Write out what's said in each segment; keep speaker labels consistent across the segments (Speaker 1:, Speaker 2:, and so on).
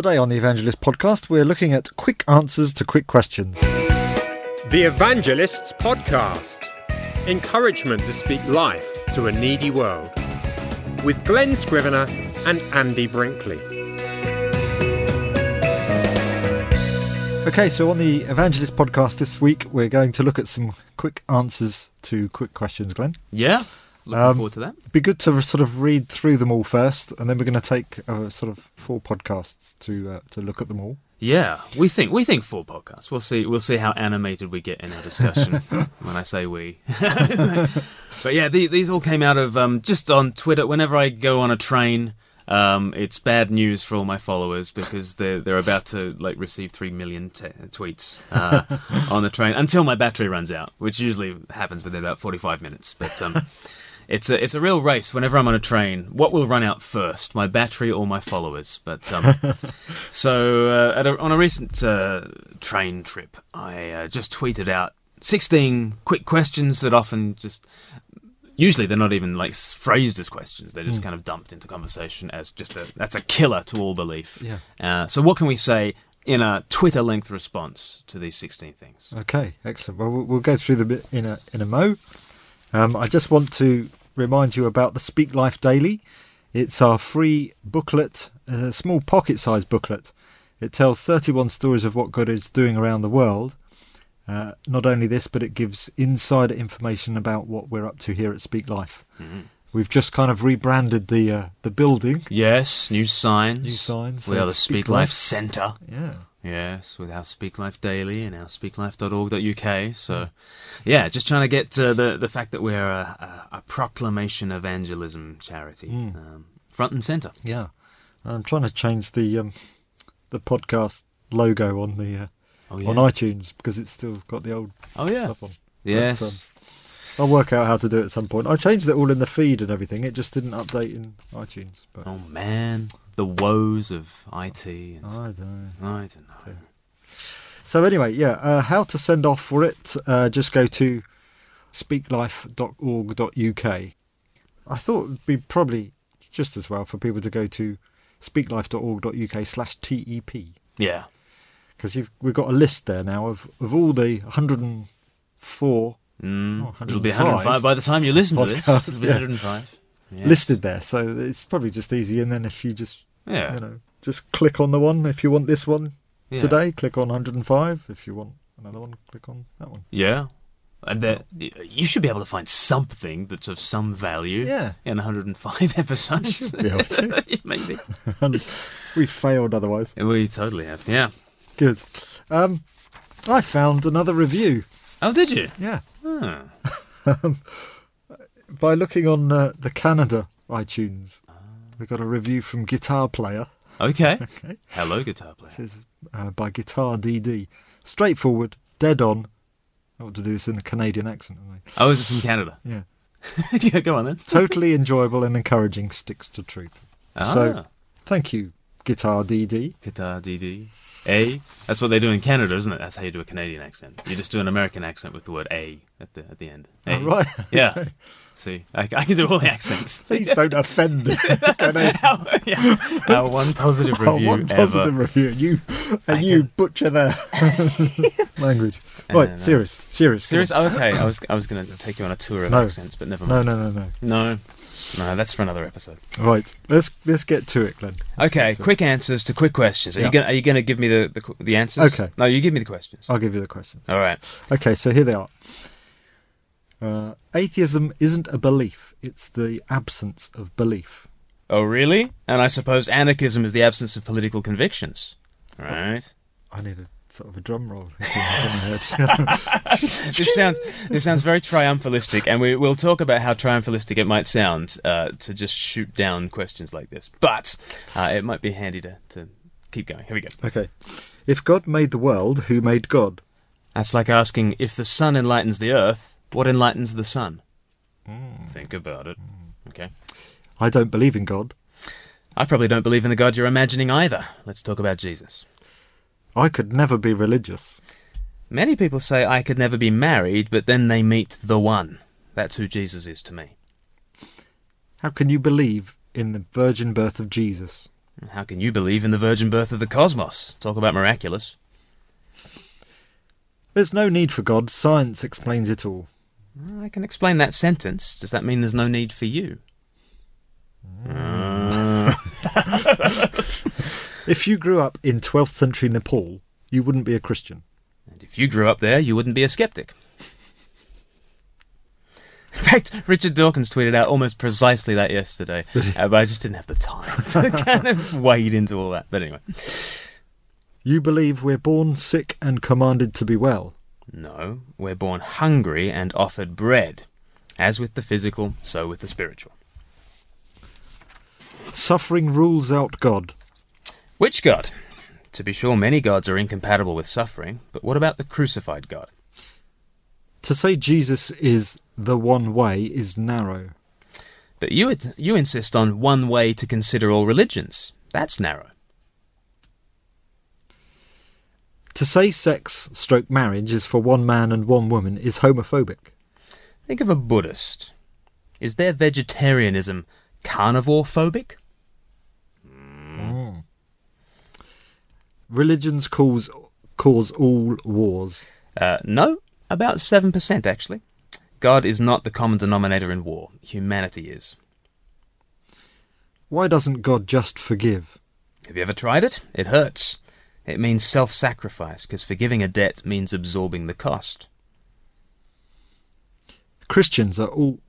Speaker 1: Today on the Evangelist podcast, we're looking at quick answers to quick questions.
Speaker 2: The Evangelists Podcast Encouragement to speak life to a needy world. With Glen Scrivener and Andy Brinkley.
Speaker 1: Okay, so on the Evangelist podcast this week, we're going to look at some quick answers to quick questions, Glen.
Speaker 3: Yeah, looking
Speaker 1: Um,
Speaker 3: forward to that.
Speaker 1: It'd be good to sort of read through them all first, and then we're going to take uh, sort of four podcasts to uh, to look at them all.
Speaker 3: Yeah, we think we think four podcasts. We'll see. We'll see how animated we get in our discussion. when I say we, but yeah, the, these all came out of um, just on Twitter. Whenever I go on a train, um, it's bad news for all my followers because they're they're about to like receive three million t- tweets uh, on the train until my battery runs out, which usually happens within about forty five minutes. But um, it's a it's a real race. Whenever I'm on a train, what will run out first, my battery or my followers? But um, so uh, at a, on a recent uh, train trip, I uh, just tweeted out 16 quick questions that often just usually they're not even like phrased as questions. They're just kind of dumped into conversation as just a that's a killer to all belief.
Speaker 1: Yeah.
Speaker 3: Uh, so what can we say in a Twitter length response to these 16 things?
Speaker 1: Okay, excellent. Well, we'll we'll go through them in a in a mo. Um, I just want to remind you about the Speak Life Daily. It's our free booklet, a small pocket-sized booklet. It tells 31 stories of what God is doing around the world. Uh, not only this, but it gives insider information about what we're up to here at Speak Life. We've just kind of rebranded the uh, the building.
Speaker 3: Yes, new signs.
Speaker 1: New signs,
Speaker 3: We are the
Speaker 1: Speak
Speaker 3: Speak Life
Speaker 1: Life.
Speaker 3: Centre.
Speaker 1: Yeah.
Speaker 3: Yes, with our Speak Life Daily and our speaklife.org.uk. So, yeah, just trying to get uh, the the fact that we're a, a, a proclamation evangelism charity
Speaker 1: Mm.
Speaker 3: um, front and centre.
Speaker 1: Yeah, I'm trying to change the um, the podcast logo on the uh,
Speaker 3: Oh
Speaker 1: on iTunes because it's still got the old
Speaker 3: oh yeah,
Speaker 1: stuff on.
Speaker 3: yes.
Speaker 1: But, um, I'll work out how to do it at some point. I changed it all in the feed and everything. It just didn't update in iTunes. But
Speaker 3: oh man, the woes of IT. And
Speaker 1: I don't know.
Speaker 3: I don't know.
Speaker 1: So anyway, yeah, uh, how to send off for it? Uh, just go to speaklife.org.uk. I thought it'd be probably just as well for people to go to speaklife.org.uk slash TEP.
Speaker 3: Yeah,
Speaker 1: because you've we've got a list there now of, of all the 104
Speaker 3: mm, it'll be
Speaker 1: 105
Speaker 3: 105 by the time you listen to this.
Speaker 1: podcasts,
Speaker 3: It'll be
Speaker 1: yeah.
Speaker 3: 105. Yes.
Speaker 1: listed there, so it's probably just easy. And then if you just
Speaker 3: Yeah.
Speaker 1: you know just click on the one if you want this one
Speaker 3: yeah.
Speaker 1: today, click on 105. If you want another one, click on that one.
Speaker 3: Yeah. And there, you should be able to find something that's of some value
Speaker 1: Yeah.
Speaker 3: in 105 episodes.
Speaker 1: be able to.
Speaker 3: Maybe.
Speaker 1: We failed otherwise.
Speaker 3: We totally have. Yeah.
Speaker 1: Good. Um, I found another review.
Speaker 3: Oh, did you?
Speaker 1: Yeah, By looking on uh, the Canada iTunes, we got a review from Guitar Player.
Speaker 3: Okay.
Speaker 1: Okay.
Speaker 3: Hello, guitar player.
Speaker 1: This is uh, by Guitar DD. Straightforward, dead on. I want to do this in a Canadian accent.
Speaker 3: Oh, is it from Canada?
Speaker 1: Yeah.
Speaker 3: yeah, go on then.
Speaker 1: Totally enjoyable and encouraging. Sticks to truth.
Speaker 3: Ah,
Speaker 1: So, thank you, Guitar DD.
Speaker 3: guitar DD. A. That's what they do in Canada, isn't it? That's how you do a Canadian accent. You just do an American accent with the word A at the at the end. A.
Speaker 1: Oh, right.
Speaker 3: Yeah. See, I, I can do all the accents.
Speaker 1: Please don't offend Canadian.
Speaker 3: our, yeah, our one positive review
Speaker 1: one positive
Speaker 3: ever.
Speaker 1: review. You and
Speaker 3: I
Speaker 1: you
Speaker 3: can-
Speaker 1: butcher their language. Right,
Speaker 3: no.
Speaker 1: serious, serious.
Speaker 3: Serious? Oh, okay. I was I was going to take you on a tour of
Speaker 1: No.
Speaker 3: accents, but never mind.
Speaker 1: No, no, no, no.
Speaker 3: No, no, that's for another episode.
Speaker 1: Right, let's let's get to it, Glen.
Speaker 3: Okay, quick answers to quick questions. Are
Speaker 1: Yeah.
Speaker 3: you going? Are you to give me the, the the answers?
Speaker 1: Okay.
Speaker 3: No, you give me the questions.
Speaker 1: I'll give you the questions.
Speaker 3: All right.
Speaker 1: Okay, so here they are. Uh, atheism isn't a belief; it's the absence of belief.
Speaker 3: Oh, really? And I suppose anarchism is the absence of political convictions. Right.
Speaker 1: I need a sort of a drum roll. if you have in my head.
Speaker 3: this sounds this sounds very triumphalistic, and we we'll talk about how triumphalistic it might sound uh, to just shoot down questions like this. But uh, it might be handy to, to keep going. Here we go.
Speaker 1: okay, if God made the world, who made God?
Speaker 3: That's like asking if the sun enlightens the earth, what enlightens the sun?
Speaker 1: Hmm.
Speaker 3: Think about it. Okay.
Speaker 1: I don't believe in God.
Speaker 3: I probably don't believe in the God you're imagining either. Let's talk about Jesus.
Speaker 1: I could never be religious.
Speaker 3: Many people say I could never be married, but then they meet the one. That's who Jesus is to me.
Speaker 1: How can you believe in the virgin birth of Jesus?
Speaker 3: How can you believe in the virgin birth of the cosmos? Talk about miraculous.
Speaker 1: There's no need for God. Science explains it all.
Speaker 3: I can explain that sentence. Does that mean there's no need for you?
Speaker 1: If you grew up in 12th century Nepal, you wouldn't be a Christian.
Speaker 3: And if you grew up there, you wouldn't be a skeptic. In fact, Richard Dawkins tweeted out almost precisely that yesterday, uh, but I just didn't have the time to kind of wade into all that. But anyway,
Speaker 1: You believe we're born sick and commanded to be well.
Speaker 3: no, we're born hungry and offered bread. As with the physical, so with the spiritual.
Speaker 1: Suffering rules out God.
Speaker 3: Which God? To be sure, many gods are incompatible with suffering, but what about the crucified God?
Speaker 1: To say Jesus is the one way is narrow.
Speaker 3: But you, you insist on one way to consider all religions. That's narrow.
Speaker 1: To say sex stroke marriage is for one man and one woman is homophobic.
Speaker 3: Think of a Buddhist. Is their vegetarianism carnivore phobic?
Speaker 1: Religions cause cause all wars.
Speaker 3: Uh, no, about 7% actually. God is not the common denominator in war, humanity is.
Speaker 1: Why doesn't God just forgive?
Speaker 3: Have you ever tried it? It hurts. It means self sacrifice, because forgiving a debt means absorbing the cost.
Speaker 1: Christians are all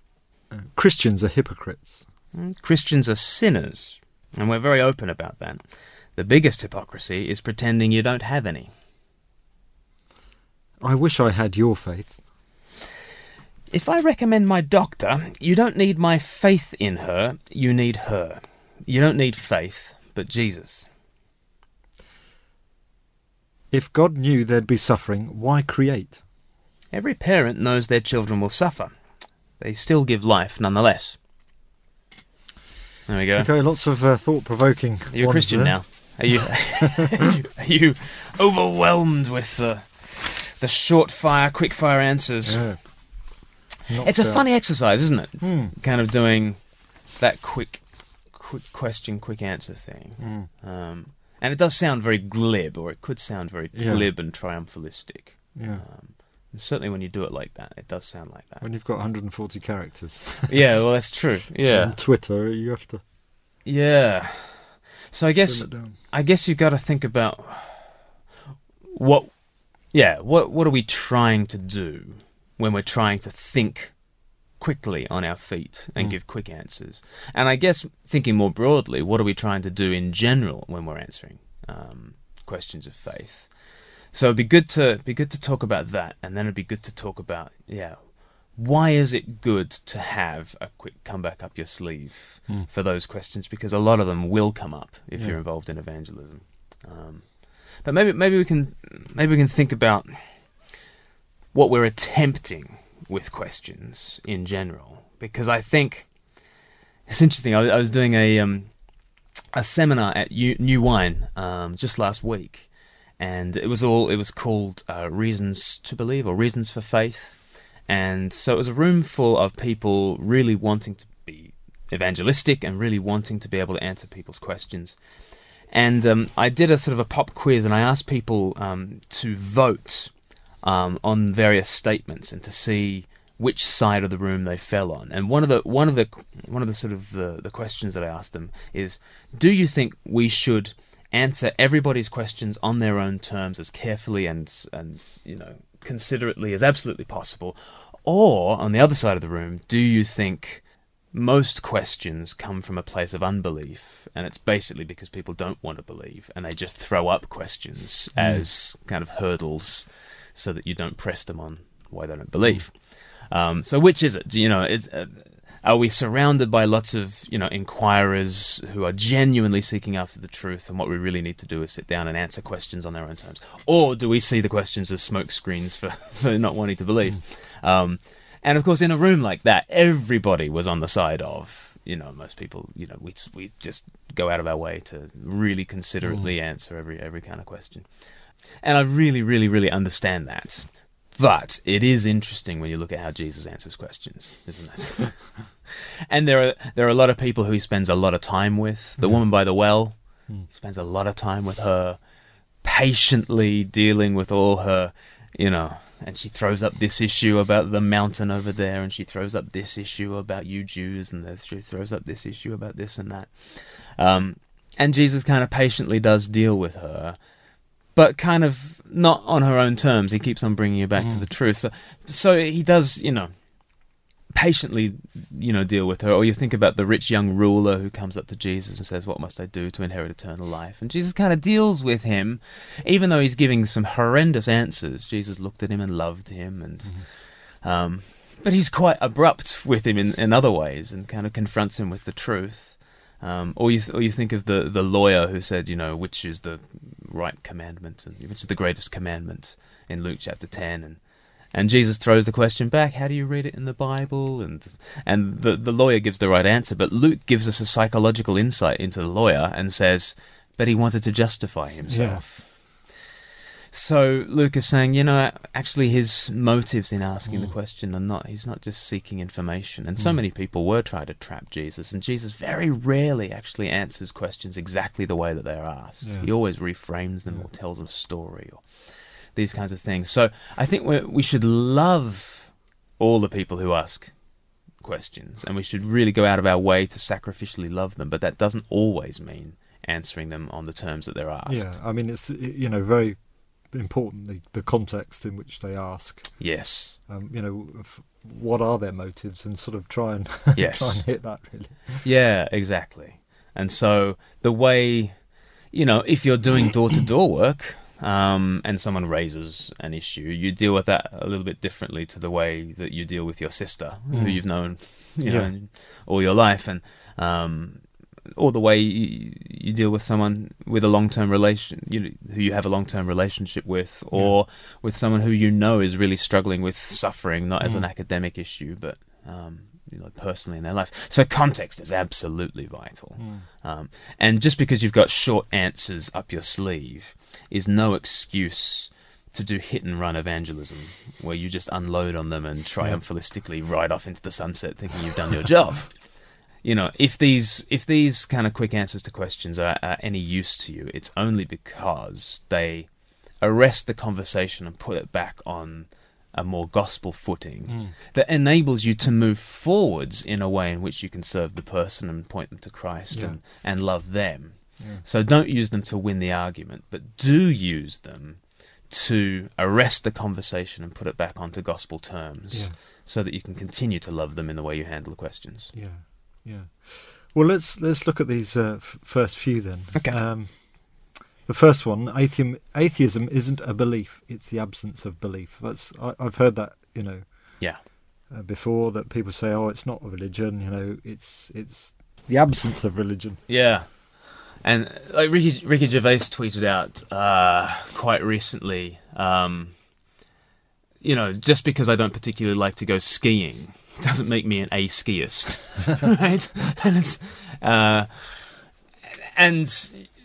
Speaker 1: uh, Christians are hypocrites.
Speaker 3: Mm, Christians are sinners, and we're very open about that. The biggest hypocrisy is pretending you don't have any.
Speaker 1: I wish I had your faith.
Speaker 3: If I recommend my doctor, you don't need my faith in her, you need her. You don't need faith, but Jesus.
Speaker 1: If God knew there'd be suffering, why create?
Speaker 3: Every parent knows their children will suffer. They still give life nonetheless. There we go.
Speaker 1: Okay, lots of uh, thought-provoking.
Speaker 3: You're a Christian
Speaker 1: there.
Speaker 3: now? Are you, are you are you overwhelmed with the the short fire, quick fire answers?
Speaker 1: Yeah.
Speaker 3: It's a
Speaker 1: bad.
Speaker 3: funny exercise, isn't it?
Speaker 1: Hmm.
Speaker 3: Kind of doing that quick, quick question, quick answer thing.
Speaker 1: Mm.
Speaker 3: Um, and it does sound very glib, or it could sound very
Speaker 1: Yeah.
Speaker 3: glib and triumphalistic.
Speaker 1: Yeah.
Speaker 3: Um, and certainly, when you do it like that, it does sound like that.
Speaker 1: When you've got 140 characters
Speaker 3: yeah, well, that's true. Yeah,
Speaker 1: on Twitter, you have to
Speaker 3: yeah. So I guess
Speaker 1: trim it down.
Speaker 3: I guess you've got to think about what, yeah, what what are we trying to do when we're trying to think quickly on our feet and
Speaker 1: Mm.
Speaker 3: give quick answers? And I guess thinking more broadly, what are we trying to do in general when we're answering um, questions of faith? So it'd be good to be good to talk about that, and then it'd be good to talk about yeah, why is it good to have a quick comeback up your sleeve
Speaker 1: Mm.
Speaker 3: for those questions? Because a lot of them will come up if
Speaker 1: Yeah.
Speaker 3: you're involved in evangelism. Um, but maybe maybe we can maybe we can think about what we're attempting with questions in general, because I think it's interesting. I, I was doing a um, a seminar at U- New Wine um, just last week, and it was all it was called uh, Reasons to Believe or Reasons for Faith, and so it was a room full of people really wanting to be evangelistic and really wanting to be able to answer people's questions. And um, I did a sort of a pop quiz, and I asked people um, to vote um, on various statements and to see which side of the room they fell on. And one of the one of the one of the sort of the, the questions that I asked them is, do you think we should answer everybody's questions on their own terms as carefully and and you know considerately as absolutely possible, or on the other side of the room, do you think most questions come from a place of unbelief, and it's basically because people don't want to believe, and they just throw up questions as kind of hurdles, so that you don't press them on why they don't believe. Um, so, which is it? Do You know, is, uh, are we surrounded by lots of you know inquirers who are genuinely seeking after the truth, and what we really need to do is sit down and answer questions on their own terms, or do we see the questions as smoke screens for, for not wanting to believe? Um, and of course, in a room like that, everybody was on the side of, you know, most people, you know, we we just go out of our way to really considerately answer every every kind of question. And I really, really, really understand that. But it is interesting when you look at how Jesus answers questions, isn't it? and there are there are a lot of people who he spends a lot of time with. The woman by the well, He spends a lot of time with her, patiently dealing with all her, you know. And she throws up this issue about the mountain over there, and she throws up this issue about you Jews, and then she throws up this issue about this and that. Um, and Jesus kind of patiently does deal with her, but kind of not on her own terms. He keeps on bringing you back to the truth. So, so he does, you know, patiently, you know, deal with her. Or you think about the rich young ruler who comes up to Jesus and says, "What must I do to inherit eternal life?" And Jesus kind of deals with him, even though he's giving some horrendous answers. Jesus looked at him and loved him, and um, but he's quite abrupt with him in, in other ways, and kind of confronts him with the truth. Um, or you th- or you think of the the lawyer who said, you know, which is the right commandment and which is the greatest commandment in Luke chapter ten, and and Jesus throws the question back, how do you read it in the Bible? And and the the lawyer gives the right answer, but Luke gives us a psychological insight into the lawyer and says, but he wanted to justify himself. So Luke is saying, you know, actually his motives in asking the mm. question are not, he's not just seeking information. And so mm. many people were trying to trap Jesus, and Jesus very rarely actually answers questions exactly the way that they're asked.
Speaker 1: Yeah.
Speaker 3: He always reframes them or tells a story or these kinds of things. So I think we we should love all the people who ask questions, and we should really go out of our way to sacrificially love them. But that doesn't always mean answering them on the terms that they're asked.
Speaker 1: Yeah, I mean it's you know very important the, the context in which they ask.
Speaker 3: Yes.
Speaker 1: Um, you know, f- what are their motives, and sort of try and
Speaker 3: Yes.
Speaker 1: try and hit that really.
Speaker 3: Yeah, exactly. And so the way, you know, if you're doing door to door work um, and someone raises an issue, you deal with that a little bit differently to the way that you deal with your sister, who
Speaker 1: Mm.
Speaker 3: you've known, you
Speaker 1: Yeah.
Speaker 3: know, all your life, and um, or the way you, you deal with someone with a long-term relation, you, who you have a long-term relationship with, or with someone who you know is really struggling with suffering, not as an
Speaker 1: Mm.
Speaker 3: academic issue, but um, you know, personally in their life. So context is absolutely vital. Um, and just because you've got short answers up your sleeve is no excuse to do hit and run evangelism, where you just unload on them and triumphalistically ride off into the sunset, thinking you've done your job. You know, if these if these kind of quick answers to questions are, are any use to you, it's only because they arrest the conversation and put it back on a more gospel footing that enables you to move forwards in a way in which you can serve the person and point them to Christ
Speaker 1: Yeah.
Speaker 3: and, and love them.
Speaker 1: Yeah.
Speaker 3: So don't use them to win the argument, but do use them to arrest the conversation and put it back onto gospel terms
Speaker 1: Yes.
Speaker 3: so that you can continue to love them in the way you handle the questions.
Speaker 1: Yeah, yeah. Well, let's let's look at these uh, f- first few then.
Speaker 3: Okay.
Speaker 1: Um, the first one, atheism, atheism isn't a belief; it's the absence of belief. That's I, I've heard that you know
Speaker 3: Yeah.
Speaker 1: uh, before that people say, "Oh, it's not a religion." You know, it's it's the absence of religion.
Speaker 3: Yeah. And like Ricky, Ricky Gervais tweeted out uh, quite recently, um, you know, just because I don't particularly like to go skiing doesn't make me an a skiist, right? And it's, uh, and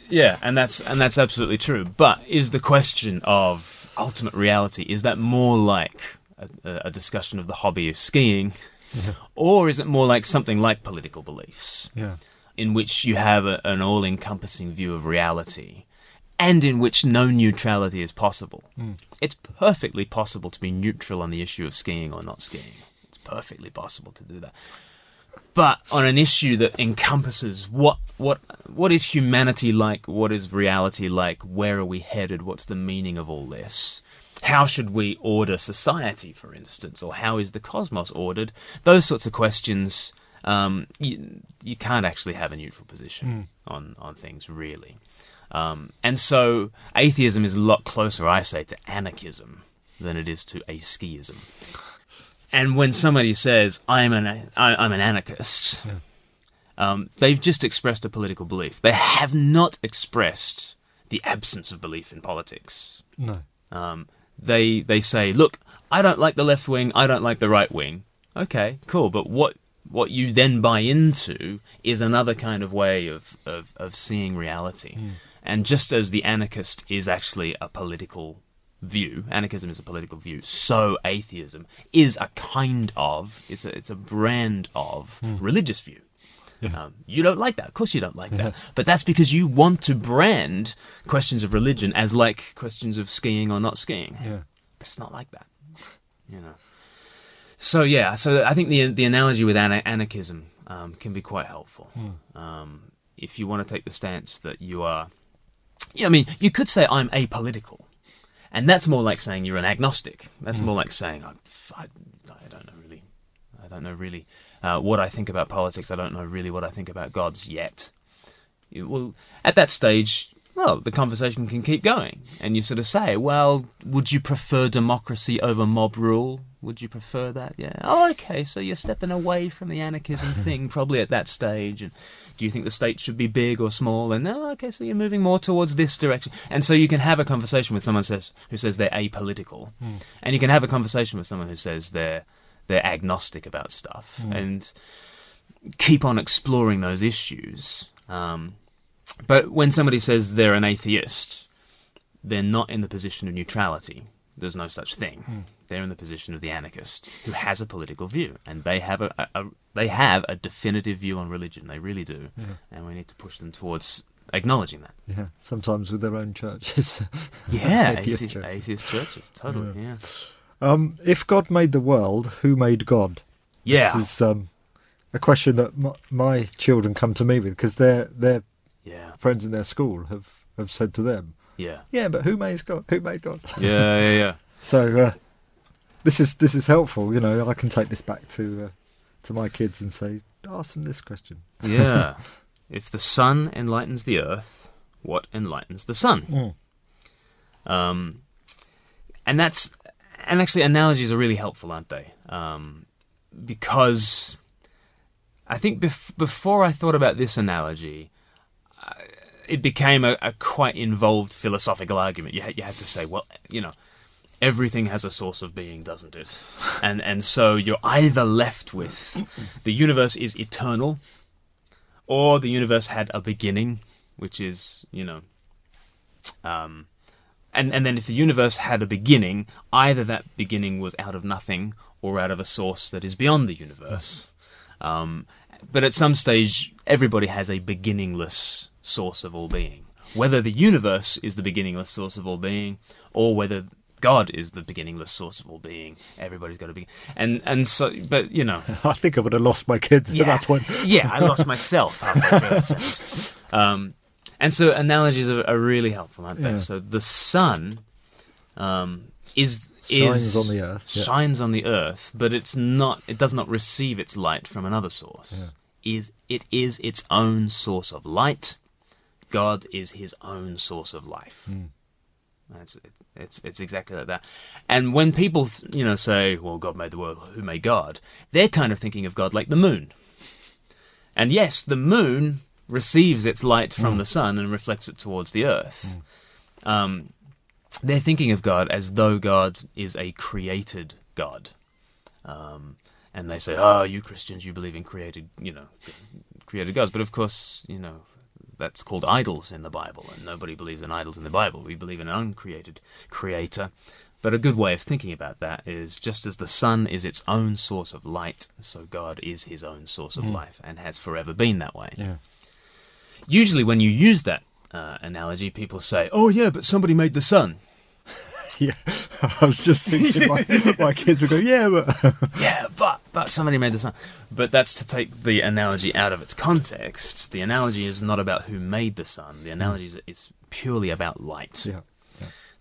Speaker 3: yeah, and that's and that's absolutely true. But is the question of ultimate reality is that more like a, a discussion of the hobby of skiing, or is it more like something like political beliefs?
Speaker 1: Yeah,
Speaker 3: in which you have a, an all encompassing view of reality and in which no neutrality is possible. Hmm. It's perfectly possible to be neutral on the issue of skiing or not skiing. It's perfectly possible to do that. But on an issue that encompasses what what what is humanity like, what is reality like, where are we headed, what's the meaning of all this? How should we order society, for instance, or how is the cosmos ordered? Those sorts of questions um, you, you can't actually have a neutral position on, on things, really. Um, and so atheism is a lot closer, I say, to anarchism than it is to atheism. And when somebody says, I'm an, I, I'm an anarchist, um, they've just expressed a political belief. They have not expressed the absence of belief in politics.
Speaker 1: no,
Speaker 3: Um, they they say, look, I don't like the left wing, I don't like the right wing. Okay, cool, but what what you then buy into is another kind of way of of, of seeing reality. And just as the anarchist is actually a political view, anarchism is a political view, so atheism is a kind of it's a it's a brand of religious view. Um, you don't like that. Of course, you don't like that. But that's because you want to brand questions of religion as like questions of skiing or not skiing.
Speaker 1: Yeah.
Speaker 3: But it's not like that. You know. So yeah, so I think the the analogy with ana- anarchism um, can be quite helpful. Um, if you want to take the stance that you are, yeah, I mean, you could say I'm apolitical, and that's more like saying you're an agnostic. That's more like saying I, I, I don't know really, I don't know really uh, what I think about politics. I don't know really what I think about gods yet. You- well, at that stage, well, the conversation can keep going, and you sort of say, well, would you prefer democracy over mob rule? Would you prefer that? Yeah. Oh, okay. So you're stepping away from the anarchism thing, probably at that stage. And do you think the state should be big or small? And oh, okay, so you're moving more towards this direction. And so you can have a conversation with someone says who says they're apolitical, hmm. and you can have a conversation with someone who says they're they're agnostic about stuff, hmm. and keep on exploring those issues. Um, but when somebody says they're an atheist, they're not in the position of neutrality. There's no such thing. Hmm. They're in the position of the anarchist who has a political view, and they have a, a, a they have a definitive view on religion. They really do, and we need to push them towards acknowledging that.
Speaker 1: Yeah. Sometimes with their own churches.
Speaker 3: Yeah,
Speaker 1: Atheist
Speaker 3: atheist,
Speaker 1: churches.
Speaker 3: atheist churches, totally. Yeah,
Speaker 1: um, if God made the world, who made God?
Speaker 3: yeah,
Speaker 1: This is um, a question that my, my children come to me with because their their
Speaker 3: yeah,
Speaker 1: friends in their school have, have said to them,
Speaker 3: yeah,
Speaker 1: "Yeah, but who made God? Who made God?"
Speaker 3: yeah, yeah, yeah.
Speaker 1: So uh, this is this is helpful. You know, I can take this back to uh, to my kids and say, ask them this question.
Speaker 3: yeah. If the sun enlightens the earth, what enlightens the sun?
Speaker 1: Mm.
Speaker 3: Um, and that's and actually analogies are really helpful, aren't they? Um, because I think bef- before I thought about this analogy, it became a, a quite involved philosophical argument. You had, you had to say, well, you know, everything has a source of being, doesn't it? And and so you're either left with the universe is eternal, or the universe had a beginning, which is you know, um, and and then if the universe had a beginning, either that beginning was out of nothing or out of a source that is beyond the universe. Um, but at some stage, everybody has a beginningless source of all being. Whether the universe is the beginningless source of all being, or whether God is the beginningless source of all being, everybody's got to be. And and so, but you know,
Speaker 1: I think I would have lost my kids at that point.
Speaker 3: yeah, I lost myself halfway through that sentence. Um, and so analogies are, are really helpful, aren't they?
Speaker 1: Yeah.
Speaker 3: So the sun um, is
Speaker 1: Shines
Speaker 3: is
Speaker 1: on the earth, yeah.
Speaker 3: shines on the earth, but it's not. It does not receive its light from another source. Is it is its own source of light? God is His own source of life.
Speaker 1: Hmm.
Speaker 3: That's it's it's exactly like that. And when people you know say, "Well, God made the world. Who made God?" They're kind of thinking of God like the moon. And yes, the moon receives its light from the sun and reflects it towards the earth. Um, they're thinking of God as though God is a created God. Um, and they say, "Oh, you Christians, you believe in created, you know, created gods." But of course, you know, that's called idols in the Bible, and nobody believes in idols in the Bible. We believe in an uncreated creator. But a good way of thinking about that is just as the sun is its own source of light, so God is his own source of life and has forever been that way.
Speaker 1: Yeah.
Speaker 3: Usually, when you use that uh, analogy, people say, "Oh, yeah, but somebody made the sun."
Speaker 1: Yeah. I was just thinking my, my kids would go, yeah, but
Speaker 3: yeah, but but somebody made the sun. But that's to take the analogy out of its context. The analogy is not about who made the sun. The analogy is, is purely about light.
Speaker 1: yeah.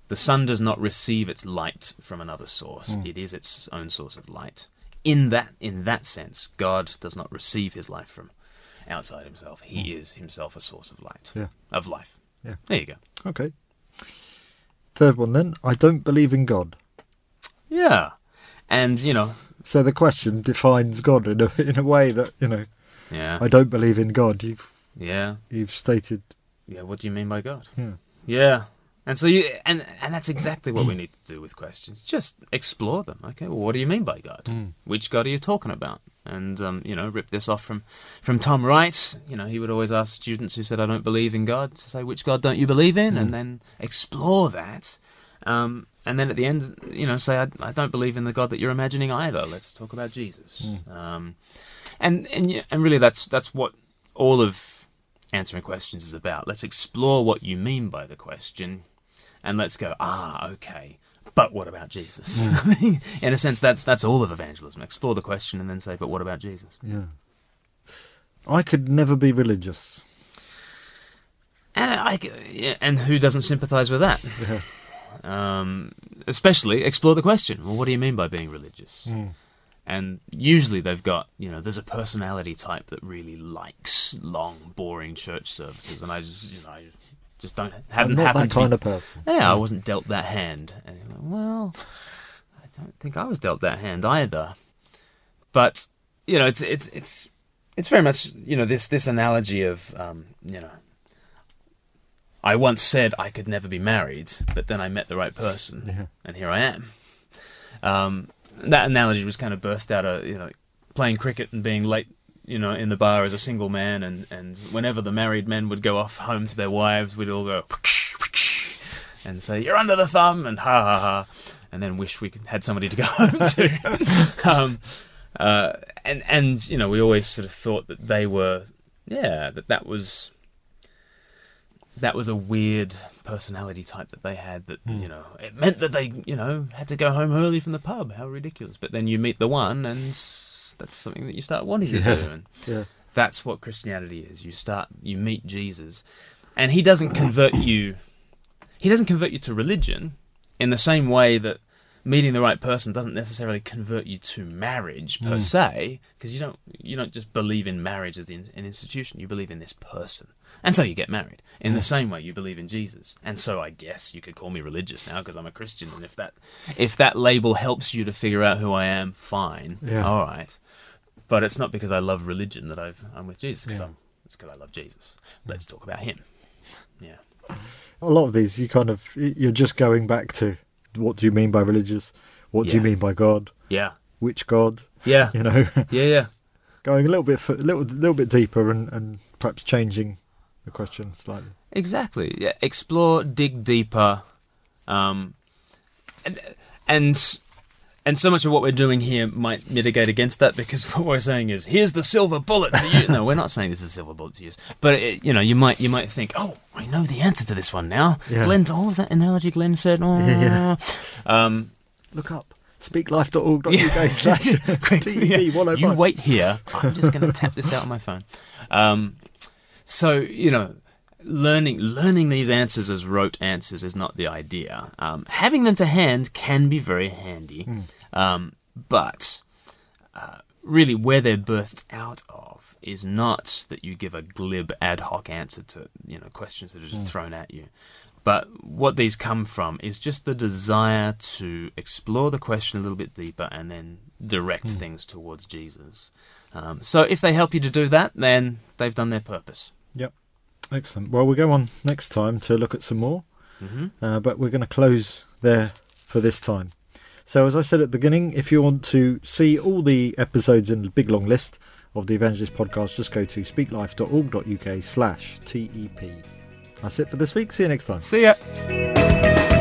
Speaker 3: The sun does not receive its light from another source. Hmm. It is its own source of light. In that in that sense, God does not receive his life from outside himself. He hmm. is himself a source of light.
Speaker 1: Yeah.
Speaker 3: Of life.
Speaker 1: Yeah.
Speaker 3: There you go.
Speaker 1: Okay. Third one then. I don't believe in God.
Speaker 3: Yeah. And, you know,
Speaker 1: So the question defines God in a in a way that you know
Speaker 3: yeah.
Speaker 1: I don't believe in God. You've
Speaker 3: yeah.
Speaker 1: you've stated
Speaker 3: Yeah, what do you mean by God?
Speaker 1: yeah
Speaker 3: Yeah. And so you and and that's exactly what we need to do with questions. Just explore them. Okay, well, what do you mean by God? Which God are you talking about? And um, you know, rip this off from from Tom Wright. You know, he would always ask students who said, "I don't believe in God," to say, "Which God don't you believe in?" And then explore that. Um, and then at the end, you know, say, I, "I don't believe in the God that you're imagining either." Let's talk about Jesus. Um, and and and really, that's that's what all of answering questions is about. Let's explore what you mean by the question, and let's go. Ah, okay. But what about Jesus? In a sense, that's that's all of evangelism. Explore the question and then say, "But what about Jesus?"
Speaker 1: Yeah. I could never be religious.
Speaker 3: And I, and who doesn't sympathise with that?
Speaker 1: Yeah.
Speaker 3: Um, especially explore the question. Well, what do you mean by being religious?
Speaker 1: Mm.
Speaker 3: And usually they've got, you know, there's a personality type that really likes long, boring church services, and I just, you know, I just don't
Speaker 1: I'm
Speaker 3: haven't
Speaker 1: not
Speaker 3: happened
Speaker 1: that kind of person.
Speaker 3: Yeah, I wasn't dealt that hand. And you're like, well, I don't think I was dealt that hand either. But you know, it's it's it's it's very much you know this this analogy of um, you know. I once said I could never be married, but then I met the right person,
Speaker 1: Yeah.
Speaker 3: and here I am. Um, that analogy was kind of burst out of you know playing cricket and being late you know in the bar as a single man and and whenever the married men would go off home to their wives we'd all go and say you're under the thumb and ha ha ha and then wish we could, had somebody to go home to um, uh, and and you know we always sort of thought that they were yeah that that was that was a weird personality type that they had that hmm. you know it meant that they you know had to go home early from the pub. How ridiculous. But then you meet the one and that's something that you start wanting to do. And
Speaker 1: Yeah.
Speaker 3: that's what Christianity is. You start you meet Jesus. And he doesn't convert you he doesn't convert you to religion in the same way that meeting the right person doesn't necessarily convert you to marriage per mm. se because you don't you don't just believe in marriage as an institution you believe in this person. And so you get married in the mm. same way you believe in Jesus. And so I guess you could call me religious now because I'm a Christian and if that if that label helps you to figure out who I am fine.
Speaker 1: Yeah.
Speaker 3: all right. But it's not because I love religion that I've, I'm with Jesus because
Speaker 1: Yeah.
Speaker 3: I'm it's because I love Jesus. Let's talk about him. Yeah.
Speaker 1: A lot of these, you kind of, you're just going back to what do you mean by religious? What do you mean by God?
Speaker 3: yeah
Speaker 1: Which God?
Speaker 3: yeah
Speaker 1: You know,
Speaker 3: yeah yeah
Speaker 1: going a little bit, a little, little bit deeper, and, and perhaps changing the question slightly.
Speaker 3: Exactly. Yeah. Explore, dig deeper, um, and and and so much of what we're doing here might mitigate against that because what we're saying is here's the silver bullet to use. no, we're not saying this is a silver bullet to use, but it, you know, you might you might think, oh, I know the answer to this one now.
Speaker 1: Yeah.
Speaker 3: Glen, what was that analogy Glen said? Oh.
Speaker 1: Yeah.
Speaker 3: Um,
Speaker 1: Look up speaklife.org.uk
Speaker 3: Yeah.
Speaker 1: slash
Speaker 3: yeah.
Speaker 1: 105.
Speaker 3: You wait here. I'm just going to tap this out on my phone. Um, so you know, learning learning these answers as rote answers is not the idea. Um, having them to hand can be very handy, um, but uh, really, where they're birthed out of is not that you give a glib ad hoc answer to you know questions that are just thrown at you. But what these come from is just the desire to explore the question a little bit deeper and then direct things towards Jesus. Um, so if they help you to do that, then they've done their purpose.
Speaker 1: Yep. Excellent. Well, we'll go on next time to look at some more,
Speaker 3: hmm
Speaker 1: uh, but we're going to close there for this time. So, as I said at the beginning, if you want to see all the episodes in the big long list of the Evangelist podcast, just go to speaklife.org.uk slash TEP. That's it for this week. See you next time.
Speaker 3: See ya.